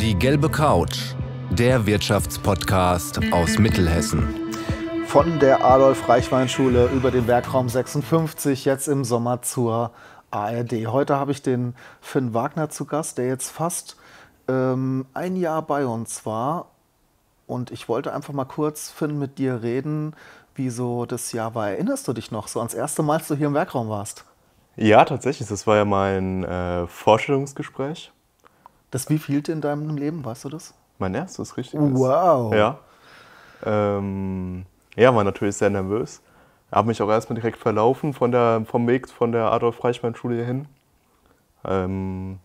Die gelbe Couch, der Wirtschaftspodcast aus Mittelhessen. Von der Adolf-Reichwein-Schule über den Werkraum 56, jetzt im Sommer zur ARD. Heute habe ich den Finn Wagner zu Gast, der jetzt fast ähm, ein Jahr bei uns war. Und ich wollte einfach mal kurz, Finn, mit dir reden, wie so das Jahr war. Erinnerst du dich noch, so ans erste Mal, als du hier im Werkraum warst? Ja, tatsächlich. Das war ja mein äh, Vorstellungsgespräch. Das wievielte in deinem Leben, weißt du das? Mein erstes, richtig. Wow. Ja. Ähm, ja, war natürlich sehr nervös. Habe mich auch erstmal direkt verlaufen von der, vom Weg von der Adolf-Reichmann-Schule hier hin. Ähm,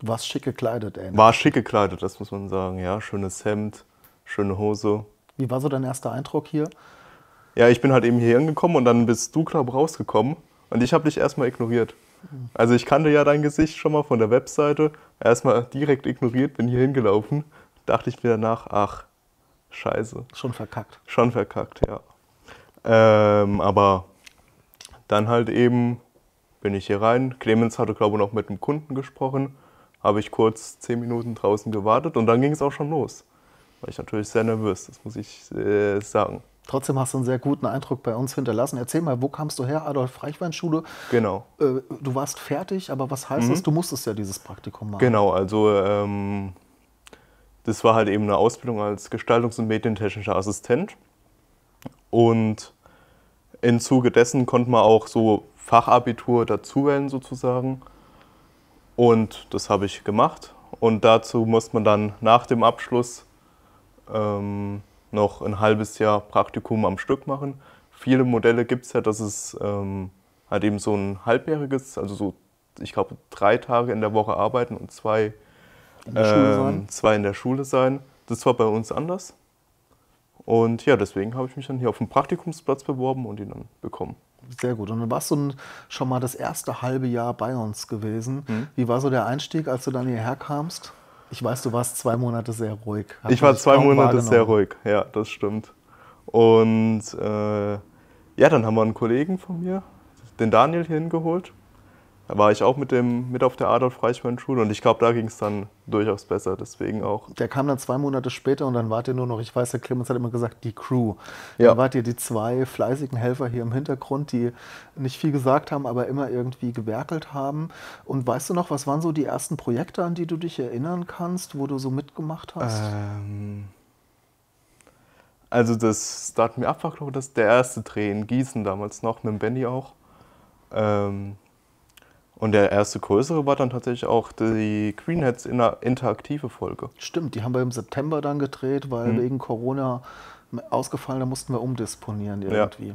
Du warst schick gekleidet, ey. war schick gekleidet, das muss man sagen. Ja, schönes Hemd, schöne Hose. Wie war so dein erster Eindruck hier? Ja, ich bin halt eben hier hingekommen und dann bist du, glaube ich, rausgekommen. Und ich habe dich erstmal ignoriert. Also ich kannte ja dein Gesicht schon mal von der Webseite. Erstmal direkt ignoriert, bin hier hingelaufen. Dachte ich mir danach, ach, scheiße. Schon verkackt. Schon verkackt, ja. Ähm, aber dann halt eben bin ich hier rein. Clemens hatte, glaube ich, noch mit dem Kunden gesprochen. Habe ich kurz zehn Minuten draußen gewartet und dann ging es auch schon los. War ich natürlich sehr nervös, das muss ich äh, sagen. Trotzdem hast du einen sehr guten Eindruck bei uns hinterlassen. Erzähl mal, wo kamst du her? Adolf-Reichwein-Schule. Genau. Äh, du warst fertig, aber was heißt das? Du musstest ja dieses Praktikum machen. Genau, also ähm, das war halt eben eine Ausbildung als Gestaltungs- und Medientechnischer Assistent. Und im Zuge dessen konnte man auch so Fachabitur dazu wählen sozusagen. Und das habe ich gemacht. Und dazu musste man dann nach dem Abschluss ähm, noch ein halbes Jahr Praktikum am Stück machen. Viele Modelle gibt es ja, dass es ähm, halt eben so ein halbjähriges, also so, ich glaube, drei Tage in der Woche arbeiten und zwei In der Schule ähm, sein. zwei in der Schule sein. Das war bei uns anders. Und ja, deswegen habe ich mich dann hier auf den Praktikumsplatz beworben und ihn dann bekommen. Sehr gut. Und dann warst du schon mal das erste halbe Jahr bei uns gewesen. Mhm. Wie war so der Einstieg, als du dann hierher kamst? Ich weiß, du warst zwei Monate sehr ruhig. Hat Ich war zwei Monate sehr ruhig, ja, das stimmt. Und äh, ja, dann haben wir einen Kollegen von mir, den Daniel, hier hingeholt. Da war ich auch mit, dem, mit auf der Adolf-Reichmann-Schule und ich glaube, da ging es dann durchaus besser, deswegen auch. Der kam dann zwei Monate später und dann wart ihr nur noch, ich weiß, der Clemens hat immer gesagt, die Crew. Ja. Dann wart ihr die zwei fleißigen Helfer hier im Hintergrund, die nicht viel gesagt haben, aber immer irgendwie gewerkelt haben. Und weißt du noch, was waren so die ersten Projekte, an die du dich erinnern kannst, wo du so mitgemacht hast? Ähm, also das Start Me Up war, glaube ich, das der erste Dreh in Gießen damals noch, mit dem Benny auch. Ähm, und der erste größere war dann tatsächlich auch die Greenheads inter- interaktive Folge. Stimmt, die haben wir im September dann gedreht, weil Mhm. wegen Corona ausgefallen, da mussten wir umdisponieren irgendwie.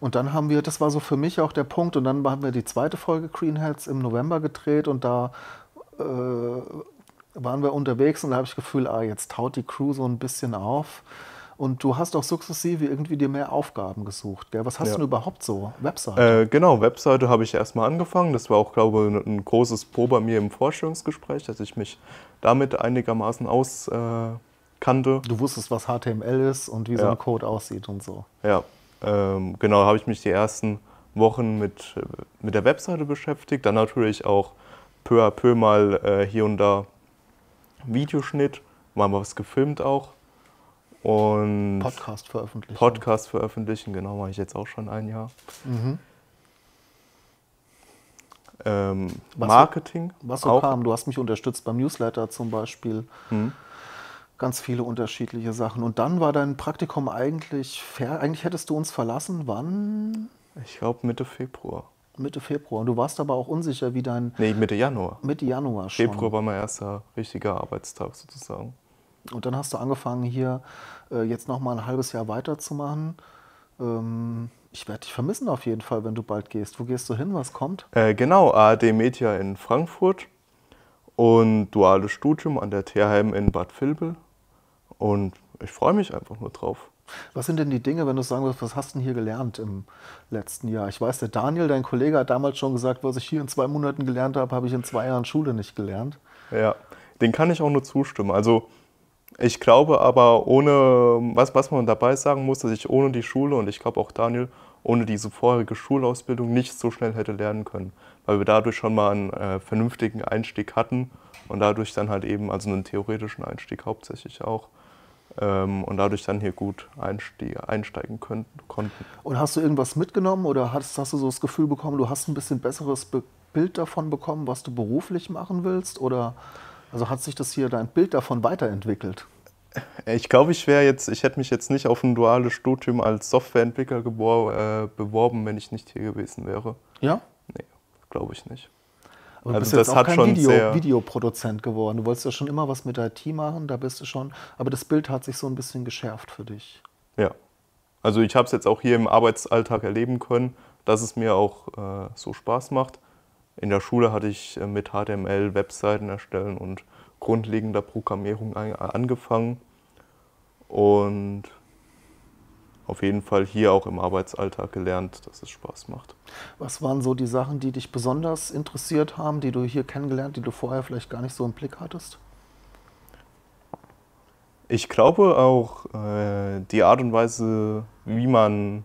Und dann haben wir, das war so für mich auch der Punkt, und dann haben wir die zweite Folge Greenheads im November gedreht und da äh, waren wir unterwegs und da habe ich das Gefühl, ah, jetzt taut die Crew so ein bisschen auf. Und du hast auch sukzessive irgendwie dir mehr Aufgaben gesucht. Gell? Was hast Ja. du denn überhaupt so? Webseite? Äh, genau, Webseite habe ich erstmal angefangen. Das war auch, glaube ich, ein großes Pro bei mir im Vorstellungsgespräch, dass ich mich damit einigermaßen auskannte. Äh, kannte. du wusstest, was HTML ist und wie so Ja. ein Code aussieht und so. Ja, ähm, genau, habe ich mich die ersten Wochen mit, mit der Webseite beschäftigt. Dann natürlich auch peu à peu mal äh, hier und da Videoschnitt, mal was gefilmt auch. Und Podcast veröffentlichen. Podcast veröffentlichen, genau, mache ich jetzt auch schon ein Jahr. Mhm. Ähm, Was- Marketing Was so auch. kam, du hast mich unterstützt beim Newsletter zum Beispiel. Mhm. Ganz viele unterschiedliche Sachen. Und dann war dein Praktikum eigentlich fair. Eigentlich hättest du uns verlassen. Wann? Ich glaube Mitte Februar. Mitte Februar. Und du warst aber auch unsicher, wie dein Nee, Mitte Januar. Mitte Januar schon. Februar war mein erster richtiger Arbeitstag sozusagen. Und dann hast du angefangen, hier äh, jetzt noch mal ein halbes Jahr weiterzumachen. Ähm, ich werde dich vermissen auf jeden Fall, wenn du bald gehst. Wo gehst du hin? Was kommt? Äh, genau, ARD Media in Frankfurt und duales Studium an der THM in Bad Vilbel. Und ich freue mich einfach nur drauf. Was sind denn die Dinge, wenn du sagen würdest, was hast du denn hier gelernt im letzten Jahr? Ich weiß, der Daniel, dein Kollege, hat damals schon gesagt, was ich hier in zwei Monaten gelernt habe, habe ich in zwei Jahren Schule nicht gelernt. Ja, den kann ich auch nur zustimmen. Also ich glaube aber ohne, was, was man dabei sagen muss, dass ich ohne die Schule und ich glaube auch Daniel, ohne diese vorherige Schulausbildung nicht so schnell hätte lernen können, weil wir dadurch schon mal einen äh, vernünftigen Einstieg hatten und dadurch dann halt eben, also einen theoretischen Einstieg hauptsächlich auch, ähm, und dadurch dann hier gut einsteigen können, konnten. Und hast du irgendwas mitgenommen oder hast, hast du so das Gefühl bekommen, du hast ein bisschen besseres Be Bild davon bekommen, was du beruflich machen willst? Oder also hat sich das hier dein Bild davon weiterentwickelt? Ich glaube, ich wäre jetzt, ich hätte mich jetzt nicht auf ein duales Studium als Softwareentwickler äh, beworben, wenn ich nicht hier gewesen wäre. Ja? Nee, glaube ich nicht. Aber du also bist jetzt auch kein Video, Videoproduzent geworden. Du wolltest ja schon immer was mit IT machen, da bist du schon. Aber das Bild hat sich so ein bisschen geschärft für dich. Ja. Also ich habe es jetzt auch hier im Arbeitsalltag erleben können, dass es mir auch äh, so Spaß macht. In der Schule hatte ich äh, mit HTML Webseiten erstellen und grundlegender Programmierung angefangen. Und auf jeden Fall hier auch im Arbeitsalltag gelernt, dass es Spaß macht. Was waren so die Sachen, die dich besonders interessiert haben, die du hier kennengelernt, die du vorher vielleicht gar nicht so im Blick hattest? Ich glaube auch äh, die Art und Weise, wie man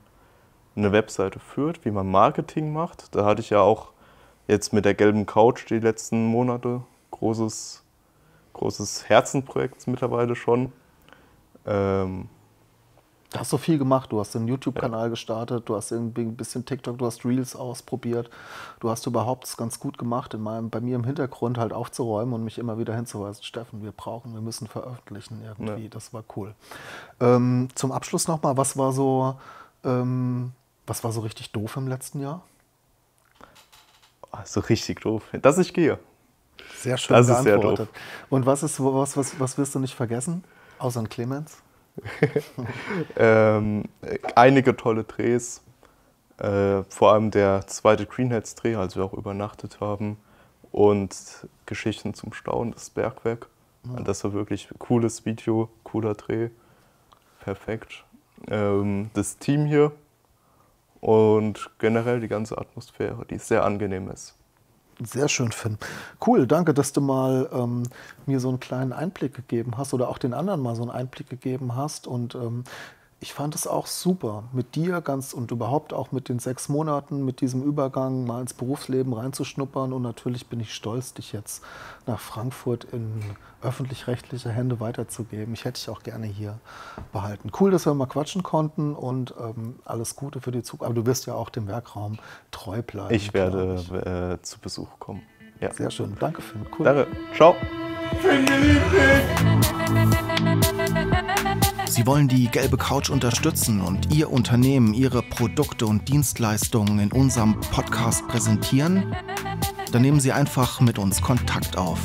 eine Webseite führt, wie man Marketing macht. Da hatte ich ja auch jetzt mit der gelben Couch die letzten Monate großes, großes Herzenprojekt mittlerweile schon. Ähm, Du hast so viel gemacht. Du hast einen YouTube-Kanal ja. gestartet, du hast irgendwie ein bisschen TikTok, du hast Reels ausprobiert. Du hast überhaupt es ganz gut gemacht, in meinem, bei mir im Hintergrund halt aufzuräumen und mich immer wieder hinzuweisen, Steffen, wir brauchen, wir müssen veröffentlichen irgendwie. Ja. Das war cool. Ähm, zum Abschluss nochmal, was war so, ähm, was war so richtig doof im letzten Jahr? So richtig doof, dass ich gehe. Sehr schön das Ist sehr doof. Und was ist was, was, was wirst du nicht vergessen? Außer ein Clemens? ähm, einige tolle Drehs. Äh, vor allem der zweite Greenheads-Dreh, als wir auch übernachtet haben. Und Geschichten zum Staunen, das Bergwerk. Ja. Das war wirklich ein cooles Video, cooler Dreh. Perfekt. Ähm, das Team hier und generell die ganze Atmosphäre, die sehr angenehm ist. Sehr schön, Finn. Cool, danke, dass du mal ähm, mir so einen kleinen Einblick gegeben hast oder auch den anderen mal so einen Einblick gegeben hast. Und ähm, ich fand es auch super, mit dir ganz und überhaupt auch mit den sechs Monaten, mit diesem Übergang mal ins Berufsleben reinzuschnuppern. Und natürlich bin ich stolz, dich jetzt nach Frankfurt in öffentlich-rechtliche Hände weiterzugeben. Ich hätte dich auch gerne hier behalten. Cool, dass wir mal quatschen konnten und ähm, alles Gute für die Zukunft. Aber du wirst ja auch dem Werkraum treu bleiben. Ich werde ich. Äh, zu Besuch kommen. Ja. Sehr schön. Danke, Finn. Cool. Danke. Ciao. Sie wollen die gelbe Couch unterstützen und Ihr Unternehmen, Ihre Produkte und Dienstleistungen in unserem Podcast präsentieren? Dann nehmen Sie einfach mit uns Kontakt auf